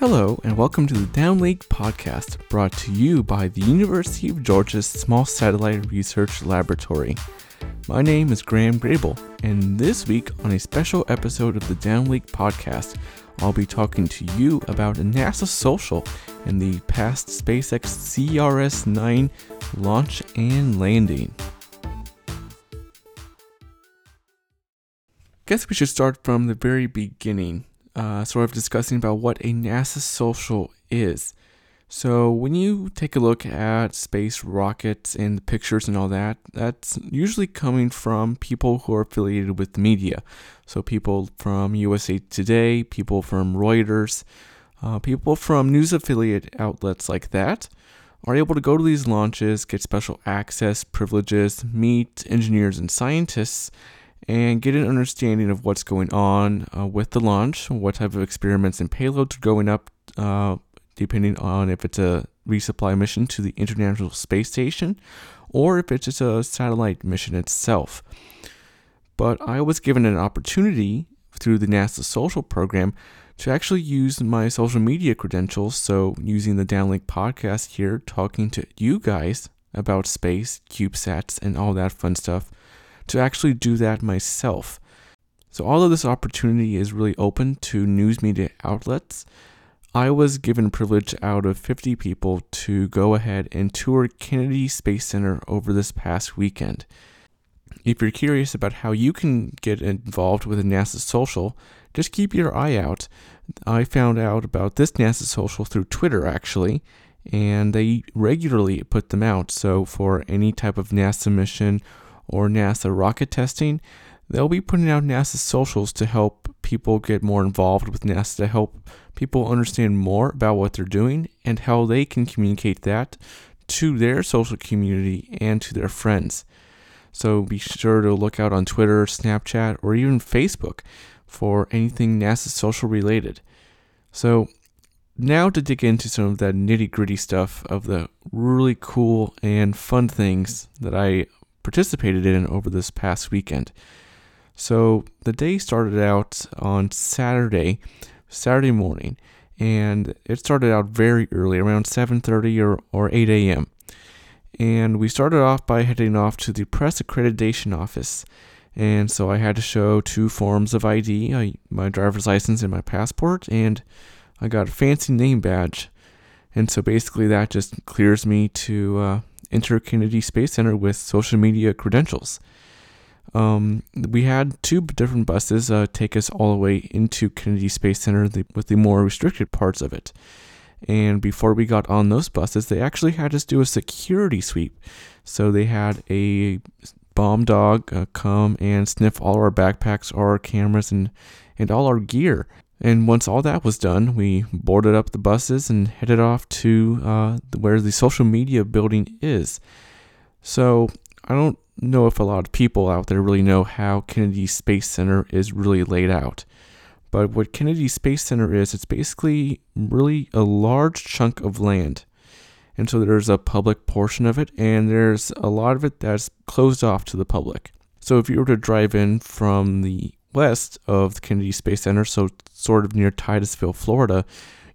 Hello, and welcome to the Downlink podcast brought to you by the University of Georgia's Small Satellite Research Laboratory. My name is Graham Grable, and this week on a special episode of the Downlink podcast, I'll be talking to you about a NASA social and the past SpaceX CRS 9 launch and landing. Guess we should start from the very beginning uh, sort of discussing about what a NASA social is. So, when you take a look at space rockets and the pictures and all that, that's usually coming from people who are affiliated with the media. So, people from USA Today, people from Reuters, uh, people from news affiliate outlets like that are able to go to these launches, get special access, privileges, meet engineers and scientists, and get an understanding of what's going on uh, with the launch, what type of experiments and payloads are going up, uh, depending on if it's a resupply mission to the International Space Station or if it's just a satellite mission itself. But I was given an opportunity through the NASA Social program to actually use my social media credentials. So, using the Downlink podcast here, talking to you guys about space, CubeSats, and all that fun stuff to actually do that myself. So, although this opportunity is really open to news media outlets, I was given privilege out of 50 people to go ahead and tour Kennedy Space Center over this past weekend. If you're curious about how you can get involved with NASA social, just keep your eye out. I found out about this NASA social through Twitter actually, and they regularly put them out. So, for any type of NASA mission or NASA rocket testing, they'll be putting out NASA socials to help people get more involved with NASA, to help people understand more about what they're doing and how they can communicate that to their social community and to their friends. So be sure to look out on Twitter, Snapchat, or even Facebook for anything NASA social related. So now to dig into some of that nitty gritty stuff of the really cool and fun things that I participated in over this past weekend. So the day started out on Saturday, Saturday morning, and it started out very early, around 7:30 or, or 8 a.m. And we started off by heading off to the press accreditation office. And so I had to show two forms of ID, I, my driver's license and my passport, and I got a fancy name badge. And so basically that just clears me to uh, Kennedy Space Center with social media credentials. Um, we had two different buses uh, take us all the way into Kennedy Space Center the, with the more restricted parts of it. And before we got on those buses, they actually had us do a security sweep. So they had a bomb dog uh, come and sniff all our backpacks, our cameras, and, and all our gear. And once all that was done, we boarded up the buses and headed off to uh, where the social media building is. So I don't know if a lot of people out there really know how Kennedy Space Center is really laid out. But what Kennedy Space Center is, it's basically really a large chunk of land. And so there's a public portion of it, and there's a lot of it that's closed off to the public. So if you were to drive in from the west of the Kennedy Space Center, so sort of near Titusville, Florida,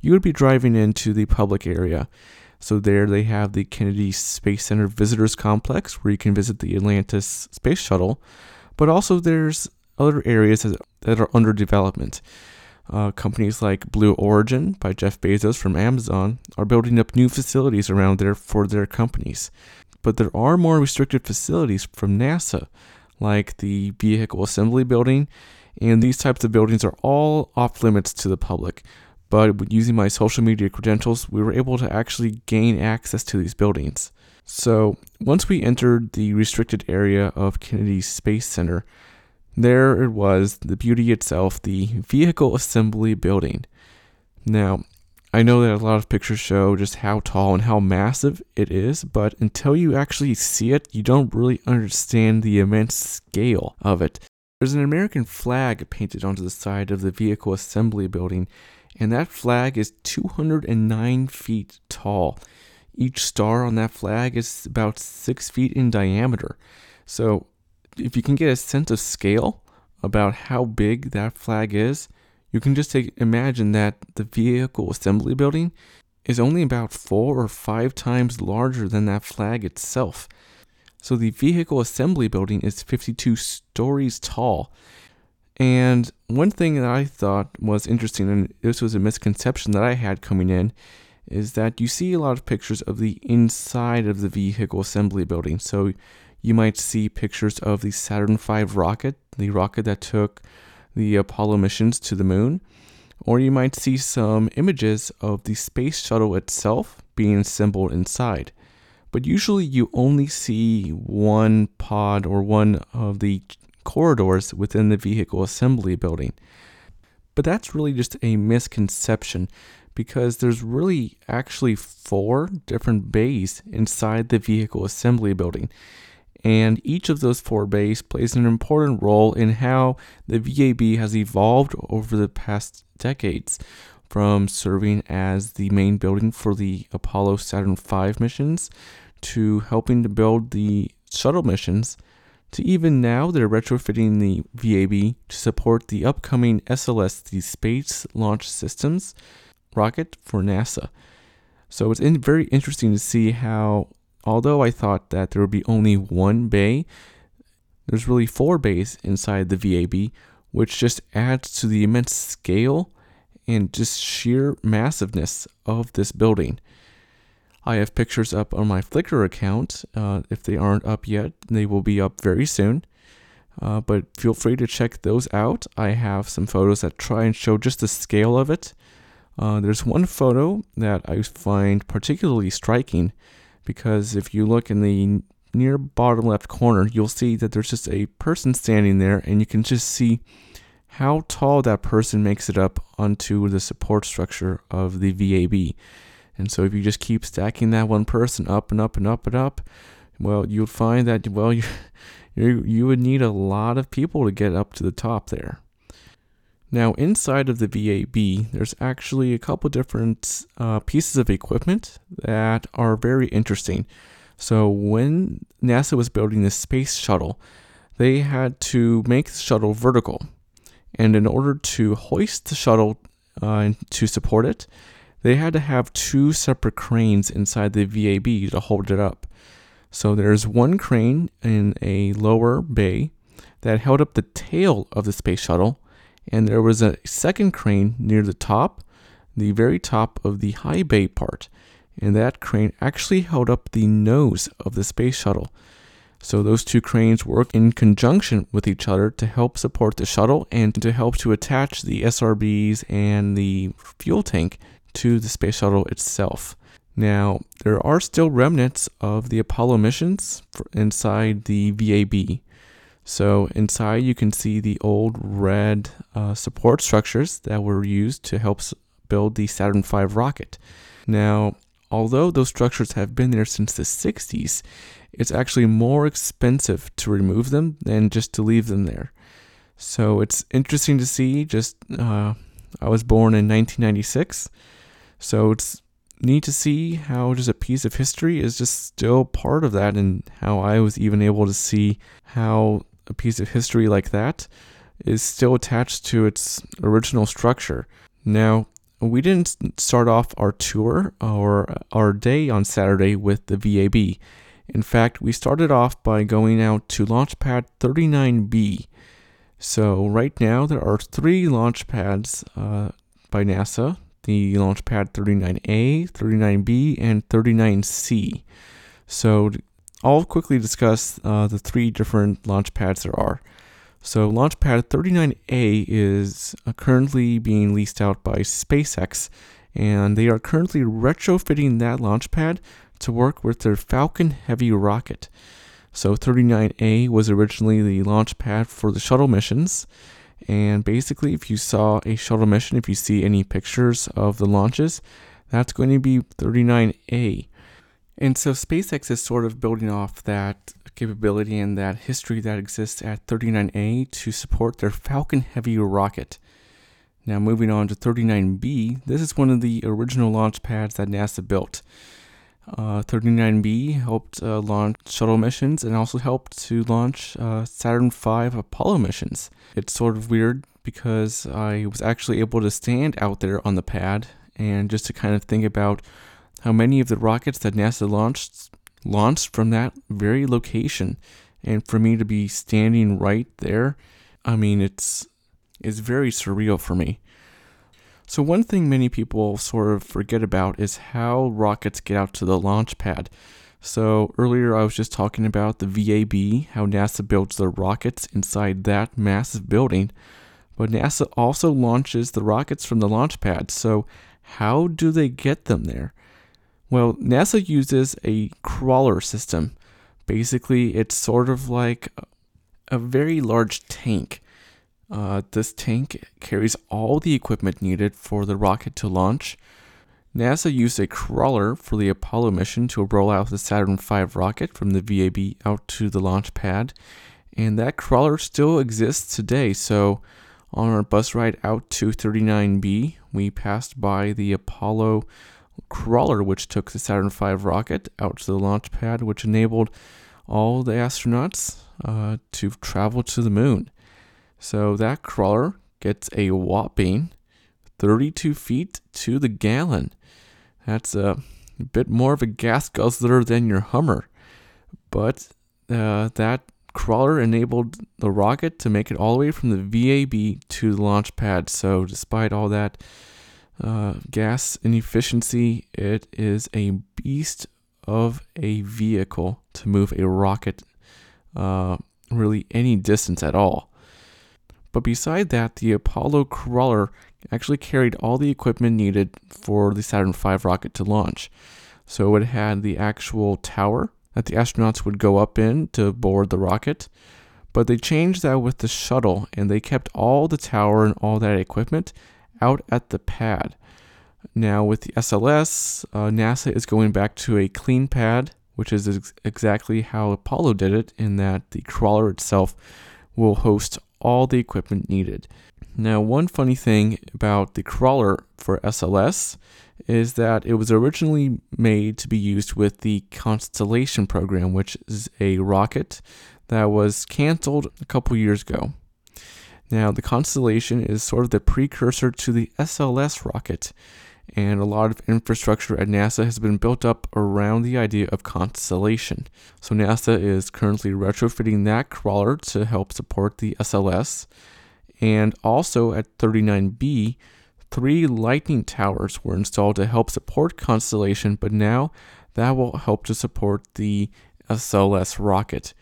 you would be driving into the public area. So there they have the Kennedy Space Center Visitors Complex where you can visit the Atlantis space shuttle, but also there's other areas that are under development. Uh, companies like Blue Origin by Jeff Bezos from Amazon are building up new facilities around there for their companies. But there are more restricted facilities from NASA like the vehicle assembly building, and these types of buildings are all off limits to the public. But using my social media credentials, we were able to actually gain access to these buildings. So once we entered the restricted area of Kennedy Space Center, there it was, the beauty itself, the vehicle assembly building. Now, I know that a lot of pictures show just how tall and how massive it is, but until you actually see it, you don't really understand the immense scale of it. There's an American flag painted onto the side of the vehicle assembly building, and that flag is 209 feet tall. Each star on that flag is about 6 feet in diameter. So, if you can get a sense of scale about how big that flag is, you can just take, imagine that the vehicle assembly building is only about four or five times larger than that flag itself. So the vehicle assembly building is 52 stories tall. And one thing that I thought was interesting, and this was a misconception that I had coming in, is that you see a lot of pictures of the inside of the vehicle assembly building. So you might see pictures of the Saturn V rocket, the rocket that took the Apollo missions to the moon, or you might see some images of the space shuttle itself being assembled inside. But usually you only see one pod or one of the corridors within the vehicle assembly building. But that's really just a misconception because there's really actually four different bays inside the vehicle assembly building and each of those four bays plays an important role in how the VAB has evolved over the past decades, from serving as the main building for the Apollo Saturn V missions to helping to build the shuttle missions to even now they're retrofitting the VAB to support the upcoming SLS, the Space Launch Systems rocket for NASA. So it's very interesting to see how although I thought that there would be only one bay, there's really four bays inside the VAB, which just adds to the immense scale and just sheer massiveness of this building. I have pictures up on my Flickr account. Uh, if they aren't up yet, they will be up very soon. Uh, but feel free to check those out. I have some photos that try and show just the scale of it. Uh, there's one photo that I find particularly striking because if you look in the near bottom left corner, you'll see that there's just a person standing there, and you can just see how tall that person makes it up onto the support structure of the VAB. And so if you just keep stacking that one person up and up and up and up, well, you'll find that well you you you would need a lot of people to get up to the top there. Now, inside of the VAB, there's actually a couple different uh, pieces of equipment that are very interesting. So, when NASA was building the space shuttle, they had to make the shuttle vertical. And in order to hoist the shuttle uh, to support it, they had to have two separate cranes inside the VAB to hold it up. So, there's one crane in a lower bay that held up the tail of the space shuttle and there was a second crane near the top, the very top of the high bay part, and that crane actually held up the nose of the space shuttle. So those two cranes work in conjunction with each other to help support the shuttle and to help to attach the SRBs and the fuel tank to the space shuttle itself. Now, there are still remnants of the Apollo missions inside the VAB. So inside you can see the old red uh, support structures that were used to help build the Saturn V rocket. Now, although those structures have been there since the 60s, it's actually more expensive to remove them than just to leave them there. So it's interesting to see. Just uh, I was born in 1996, so it's neat to see how just a piece of history is just still part of that, and how I was even able to see how a piece of history like that is still attached to its original structure. Now, we didn't start off our tour or our day on Saturday with the VAB. In fact, we started off by going out to Launchpad 39B. So, right now, there are three launch pads uh, by NASA the Launchpad 39A, 39B, and 39C. So, I'll quickly discuss uh, the three different launch pads there are. So, Launchpad 39A is uh, currently being leased out by SpaceX, and they are currently retrofitting that launch pad to work with their Falcon Heavy rocket. So, 39A was originally the launch pad for the shuttle missions. And basically, if you saw a shuttle mission, if you see any pictures of the launches, that's going to be 39A. And so SpaceX is sort of building off that capability and that history that exists at 39A to support their Falcon Heavy rocket. Now, moving on to 39B, this is one of the original launch pads that NASA built. Uh, 39B helped uh, launch shuttle missions and also helped to launch uh, Saturn V Apollo missions. It's sort of weird because I was actually able to stand out there on the pad and just to kind of think about how many of the rockets that NASA launched launched from that very location. And for me to be standing right there, I mean, it's it's very surreal for me. So, one thing many people sort of forget about is how rockets get out to the launch pad. So, earlier I was just talking about the VAB, how NASA builds their rockets inside that massive building. But NASA also launches the rockets from the launch pad. So, how do they get them there? Well, NASA uses a crawler system. Basically, it's sort of like a very large tank uh, this tank carries all the equipment needed for the rocket to launch. NASA used a crawler for the Apollo mission to roll out the Saturn V rocket from the VAB out to the launch pad, and that crawler still exists today. So, on our bus ride out to 39B, we passed by the Apollo crawler, which took the Saturn V rocket out to the launch pad, which enabled all the astronauts uh, to travel to the moon. So that crawler gets a whopping 32 feet to the gallon. That's a bit more of a gas guzzler than your Hummer. But uh, that crawler enabled the rocket to make it all the way from the VAB to the launch pad. So, despite all that uh, gas inefficiency, it is a beast of a vehicle to move a rocket uh, really any distance at all. But beside that, the Apollo crawler actually carried all the equipment needed for the Saturn V rocket to launch. So it had the actual tower that the astronauts would go up in to board the rocket. But they changed that with the shuttle and they kept all the tower and all that equipment out at the pad. Now, with the SLS, uh, NASA is going back to a clean pad, which is ex- exactly how Apollo did it, in that the crawler itself will host all the equipment needed. Now, one funny thing about the crawler for SLS is that it was originally made to be used with the Constellation program, which is a rocket that was canceled a couple years ago. Now, the Constellation is sort of the precursor to the SLS rocket, and a lot of infrastructure at NASA has been built up around the idea of constellation. So NASA is currently retrofitting that crawler to help support the SLS. And also at 39B, three lightning towers were installed to help support Constellation, but now that will help to support the SLS rocket.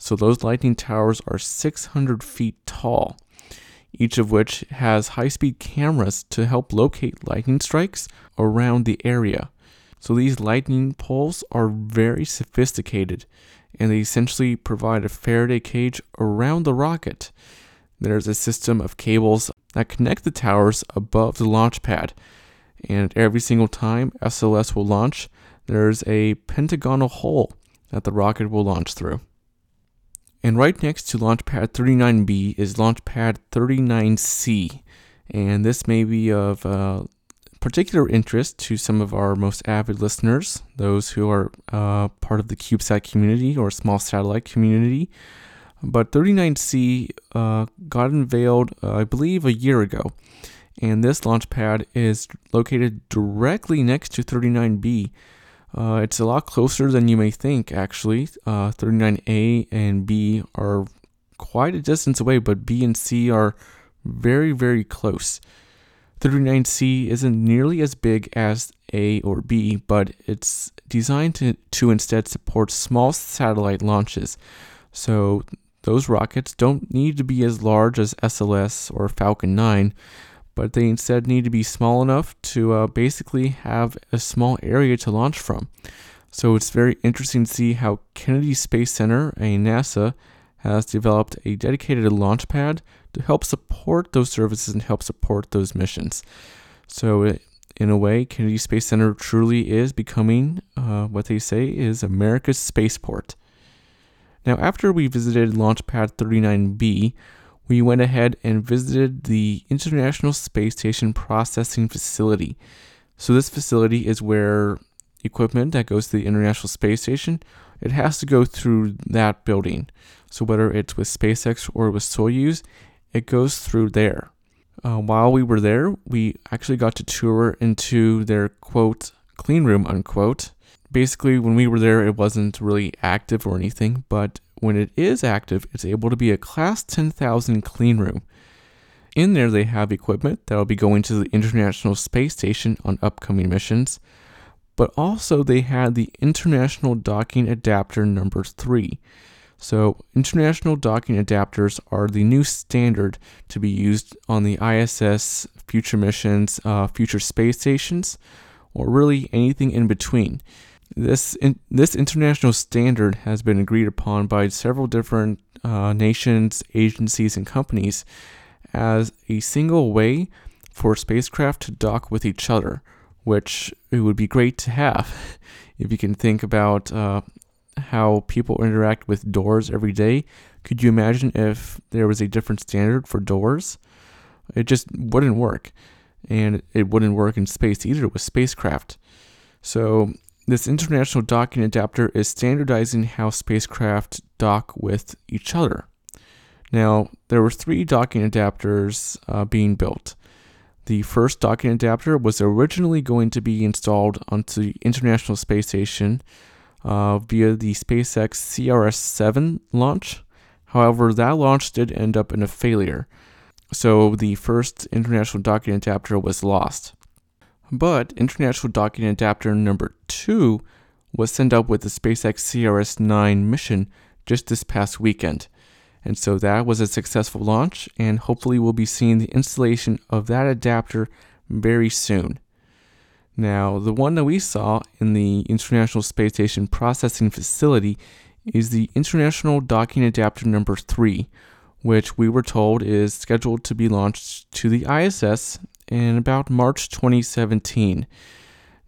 So those lightning towers are 600 feet tall each of which has high speed cameras to help locate lightning strikes around the area. So these lightning poles are very sophisticated and they essentially provide a Faraday cage around the rocket. There's a system of cables that connect the towers above the launch pad, and every single time SLS will launch, there's a pentagonal hole that the rocket will launch through. And right next to Launchpad 39B is Launchpad 39C. And this may be of uh, particular interest to some of our most avid listeners, those who are uh, part of the CubeSat community or small satellite community. But 39C uh, got unveiled, uh, I believe, a year ago. And this launch pad is located directly next to 39B. Uh, it's a lot closer than you may think, actually. Uh, 39A and B are quite a distance away, but B and C are very, very close. 39C isn't nearly as big as A or B, but it's designed to, to instead support small satellite launches. So those rockets don't need to be as large as SLS or Falcon 9 but they instead need to be small enough to uh, basically have a small area to launch from. So it's very interesting to see how Kennedy Space Center and NASA has developed a dedicated launch pad to help support those services and help support those missions. So, it, in a way, Kennedy Space Center truly is becoming uh, what they say is America's spaceport. Now, after we visited Launch Pad 39B, we went ahead and visited the International Space Station Processing Facility. So, this facility is where equipment that goes to the International Space Station, it has to go through that building. So whether it's with SpaceX or with Soyuz, it goes through there. Uh, while we were there, we actually got to tour into their quote clean room unquote. Basically, when we were there, it wasn't really active or anything, but when it is active, it's able to be a class 10,000 clean room. In there, they have equipment that will be going to the International Space Station on upcoming missions, but also they had the International Docking Adapter number 3. So, international docking adapters are the new standard to be used on the ISS, future missions, uh, future space stations, or really anything in between. This in, this international standard has been agreed upon by several different uh, nations, agencies, and companies as a single way for spacecraft to dock with each other, which it would be great to have if you can think about uh, how people interact with doors every day. Could you imagine if there was a different standard for doors? It just wouldn't work. And it wouldn't work in space either with spacecraft. So, this international docking adapter is standardizing how spacecraft dock with each other. Now, there were three docking adapters uh, being built. The first docking adapter was originally going to be installed onto the International Space Station uh, via the SpaceX CRS 7 launch. However, that launch did end up in a failure, so the first international docking adapter was lost. But international docking adapter number 2 was sent up with the SpaceX CRS 9 mission just this past weekend. And so that was a successful launch, and hopefully, we'll be seeing the installation of that adapter very soon. Now, the one that we saw in the International Space Station processing facility is the International Docking Adapter number 3, which we were told is scheduled to be launched to the ISS in about March 2017.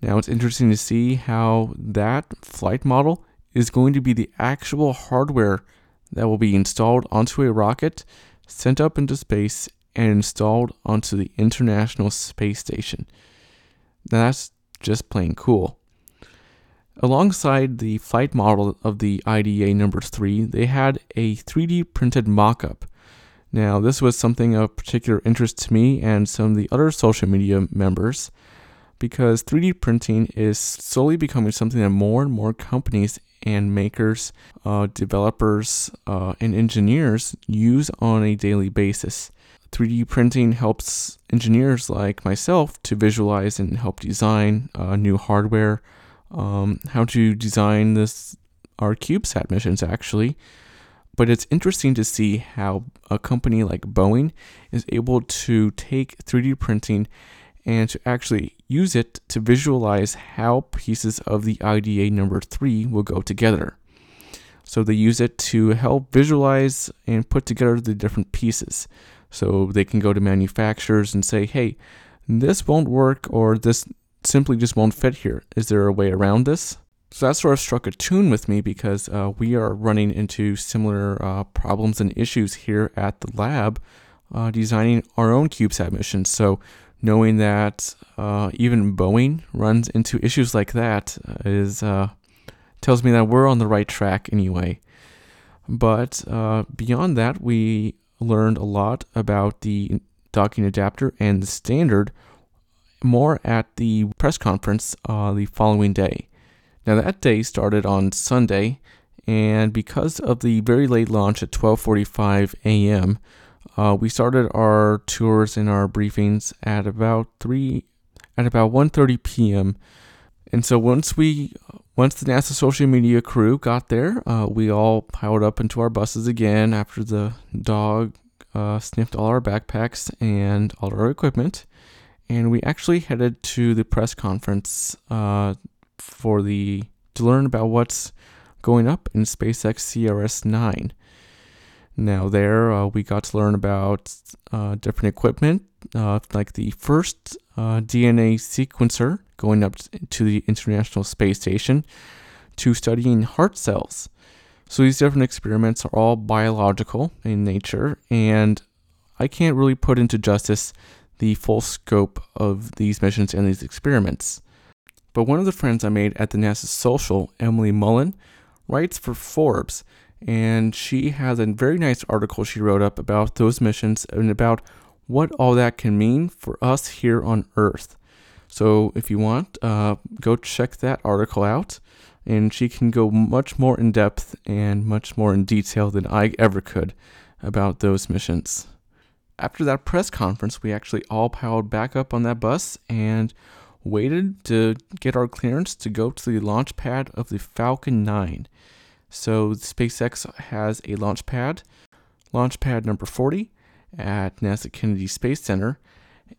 Now, it's interesting to see how that flight model is going to be the actual hardware that will be installed onto a rocket, sent up into space, and installed onto the International Space Station. Now, that's just plain cool. Alongside the flight model of the IDA number 3, they had a 3D printed mock up. Now, this was something of particular interest to me and some of the other social media members because 3D printing is slowly becoming something that more and more companies and makers, uh, developers, uh, and engineers use on a daily basis. 3D printing helps engineers like myself to visualize and help design uh, new hardware, um, how to design this our CubeSat missions actually. But it's interesting to see how a company like Boeing is able to take 3D printing and to actually use it to visualize how pieces of the IDA number three will go together. So they use it to help visualize and put together the different pieces. So they can go to manufacturers and say, hey, this won't work or this simply just won't fit here. Is there a way around this? So that sort of struck a tune with me because uh, we are running into similar uh, problems and issues here at the lab uh, designing our own CubeSat missions. So knowing that uh, even Boeing runs into issues like that is uh, tells me that we're on the right track anyway. But uh, beyond that, we learned a lot about the docking adapter and the standard more at the press conference uh, the following day. Now that day started on Sunday, and because of the very late launch at 12:45 a.m., uh, we started our tours and our briefings at about three, at about 1:30 p.m. And so once we, once the NASA social media crew got there, uh, we all piled up into our buses again after the dog uh, sniffed all our backpacks and all our equipment, and we actually headed to the press conference uh, for the to learn about what's going up in SpaceX CRS 9. Now, there uh, we got to learn about uh, different equipment, uh, like the first uh, DNA sequencer going up to the International Space Station, to studying heart cells. So, these different experiments are all biological in nature, and I can't really put into justice the full scope of these missions and these experiments. But one of the friends I made at the NASA Social, Emily Mullin, writes for Forbes, and she has a very nice article she wrote up about those missions and about what all that can mean for us here on Earth. So if you want, uh, go check that article out, and she can go much more in depth and much more in detail than I ever could about those missions. After that press conference, we actually all piled back up on that bus and waited to get our clearance to go to the launch pad of the Falcon 9. So SpaceX has a launch pad, launch pad number 40 at NASA Kennedy Space Center,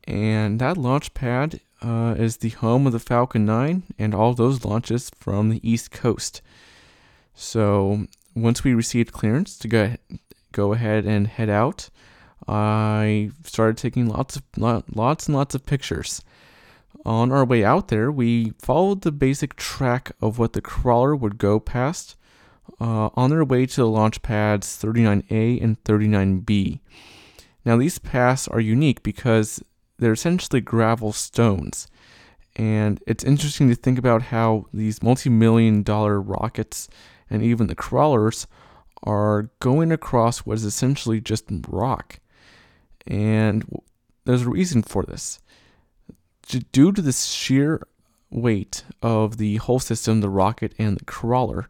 and that launch pad uh, is the home of the Falcon 9 and all those launches from the East Coast. So once we received clearance to go go ahead and head out, I started taking lots of lots and lots of pictures. On our way out there, we followed the basic track of what the crawler would go past uh, on their way to the launch pads 39A and 39B. Now, these paths are unique because they're essentially gravel stones. And it's interesting to think about how these multi million dollar rockets and even the crawlers are going across what is essentially just rock. And there's a reason for this. Due to the sheer weight of the whole system, the rocket and the crawler,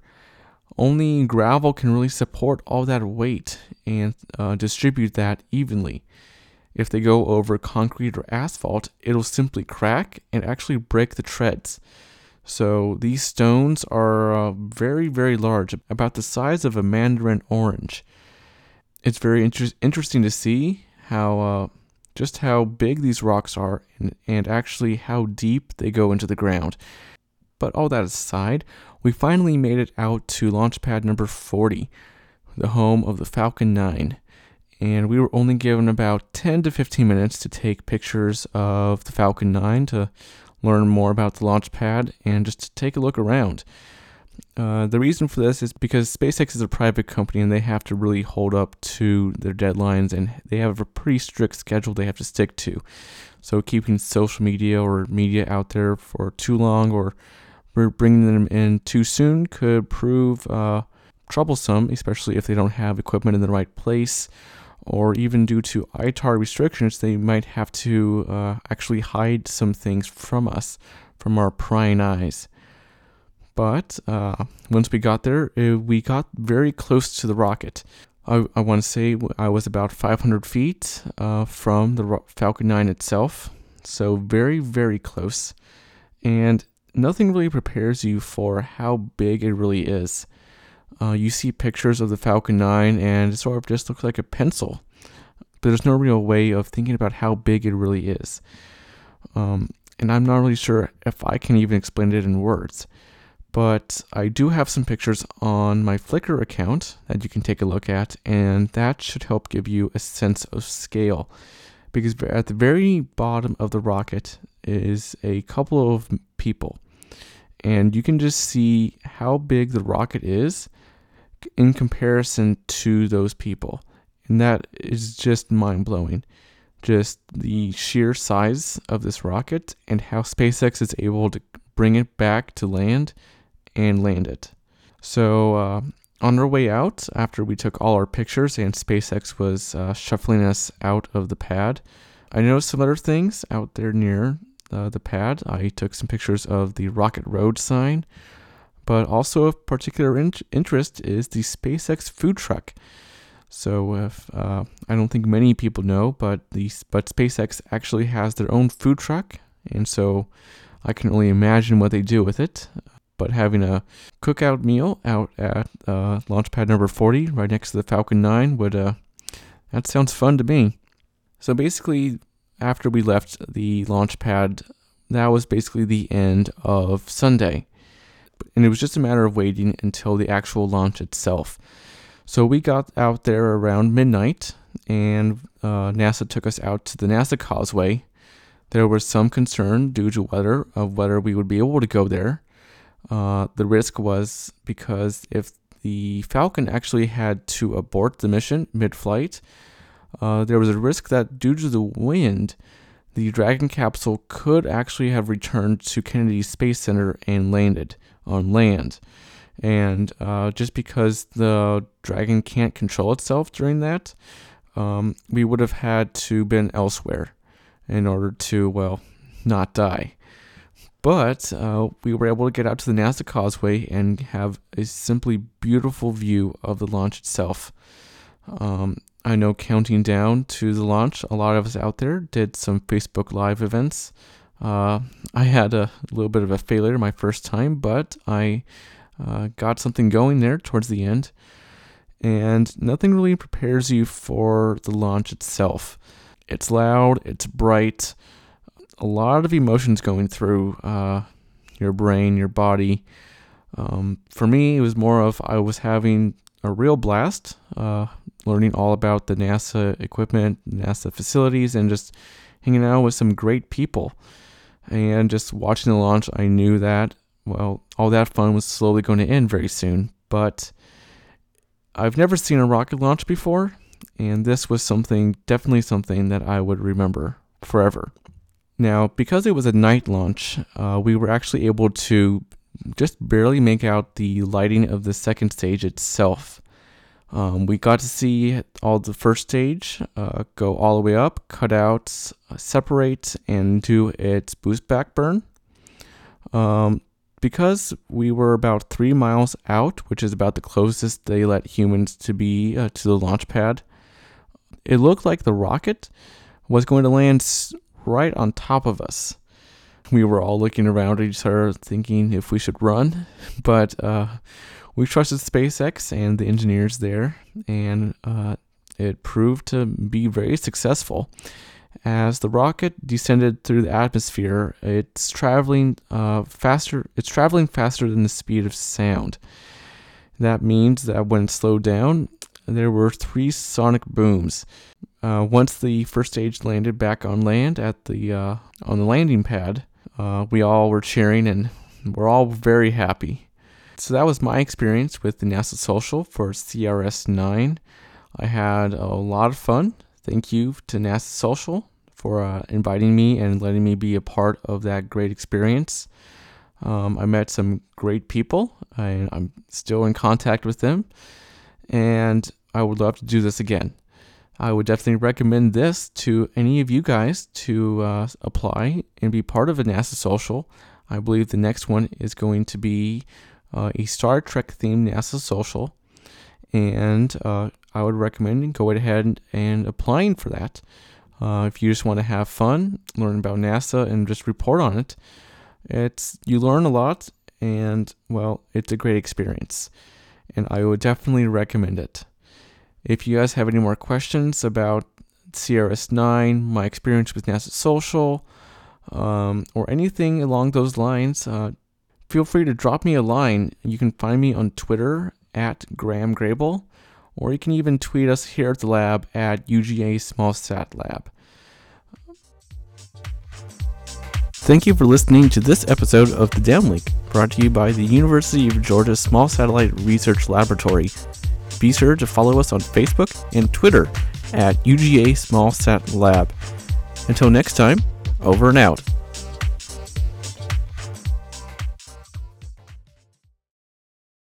only gravel can really support all that weight and uh, distribute that evenly. If they go over concrete or asphalt, it'll simply crack and actually break the treads. So these stones are uh, very, very large, about the size of a mandarin orange. It's very inter- interesting to see how uh, just how big these rocks are and, and actually how deep they go into the ground. But all that aside, we finally made it out to launch pad number 40, the home of the Falcon 9. And we were only given about 10 to 15 minutes to take pictures of the Falcon 9 to learn more about the launch pad and just to take a look around. Uh, the reason for this is because SpaceX is a private company and they have to really hold up to their deadlines and they have a pretty strict schedule they have to stick to. So keeping social media or media out there for too long or bringing them in too soon could prove uh, troublesome, especially if they don't have equipment in the right place, or even due to ITAR restrictions, they might have to uh, actually hide some things from us, from our prying eyes. But uh, once we got there, it, we got very close to the rocket. I, I want to say I was about 500 feet uh, from the Falcon 9 itself, so very, very close. And nothing really prepares you for how big it really is. Uh, you see pictures of the Falcon 9 and it sort of just looks like a pencil. But there's no real way of thinking about how big it really is. Um, and I'm not really sure if I can even explain it in words. But I do have some pictures on my Flickr account that you can take a look at, and that should help give you a sense of scale. Because at the very bottom of the rocket is a couple of people and you can just see how big the rocket is in comparison to those people. And that is just mind blowing. Just the sheer size of this rocket and how SpaceX is able to bring it back to land and land it. So, uh, on our way out, after we took all our pictures and SpaceX was uh, shuffling us out of the pad, I noticed some other things out there near uh, the pad. I took some pictures of the Rocket Road sign, but also of particular in- interest is the SpaceX food truck. So if uh, I don't think many people know, but the but SpaceX actually has their own food truck, and so I can only imagine what they do with it. But having a cookout meal out at uh, launch pad number 40, right next to the Falcon 9, would uh, that sounds fun to me. So basically, after we left the launch pad, that was basically the end of Sunday. And it was just a matter of waiting until the actual launch itself. So we got out there around midnight, and uh, NASA took us out to the NASA Causeway. There was some concern due to weather of whether we would be able to go there. Uh, the risk was because if the Falcon actually had to abort the mission mid flight, uh, there was a risk that due to the wind, the Dragon capsule could actually have returned to Kennedy Space Center and landed on land. And uh, just because the Dragon can't control itself during that, um, we would have had to been elsewhere in order to, well, not die. But uh, we were able to get out to the NASA Causeway and have a simply beautiful view of the launch itself. Um, I know counting down to the launch, a lot of us out there did some Facebook Live events. Uh, I had a little bit of a failure my first time, but I uh, got something going there towards the end. And nothing really prepares you for the launch itself. It's loud, it's bright, a lot of emotions going through uh, your brain, your body. Um, for me, it was more of I was having a real blast, uh, learning all about the NASA equipment, NASA facilities, and just hanging out with some great people. And just watching the launch, I knew that, well, all that fun was slowly going to end very soon. But I've never seen a rocket launch before, and this was something, definitely something that I would remember forever. Now, because it was a night launch, uh, we were actually able to just barely make out the lighting of the second stage itself. Um, we got to see all the first stage uh, go all the way up, cut out, uh, separate, and do its boost back burn. Um, because we were about three miles out, which is about the closest they let humans to be uh, to the launch pad, it looked like the rocket was going to land right on top of us. We were all looking around at each other, thinking if we should run, but uh, we trusted SpaceX and the engineers there, and uh, it proved to be very successful. As the rocket descended through the atmosphere, it's traveling uh, faster. It's traveling faster than the speed of sound. That means that when it slowed down, there were three sonic booms. Uh, once the first stage landed back on land at the uh, on the landing pad, uh, we all were cheering and we're all very happy. So that was my experience with the NASA Social for CRS 9. I had a lot of fun. Thank you to NASA Social for uh, inviting me and letting me be a part of that great experience. Um, I met some great people. I, I'm still in contact with them and I would love to do this again. I would definitely recommend this to any of you guys to uh, apply and be part of a NASA social. I believe the next one is going to be uh, a Star Trek themed NASA social, and uh, I would recommend go ahead and applying for that. Uh, if you just want to have fun, learn about NASA, and just report on it, it's you learn a lot, and well, it's a great experience and I would definitely recommend it. If you guys have any more questions about CRS9, my experience with NASA Social, um, or anything along those lines, uh, feel free to drop me a line. You can find me on Twitter at Graham Grable, or you can even tweet us here at the lab at UGA SmallSat Lab. Thank you for listening to this episode of The Downlink, brought to you by the University of Georgia Small Satellite Research Laboratory. Be sure to follow us on Facebook and Twitter at UGA Small Sat Lab. Until next time, over and out.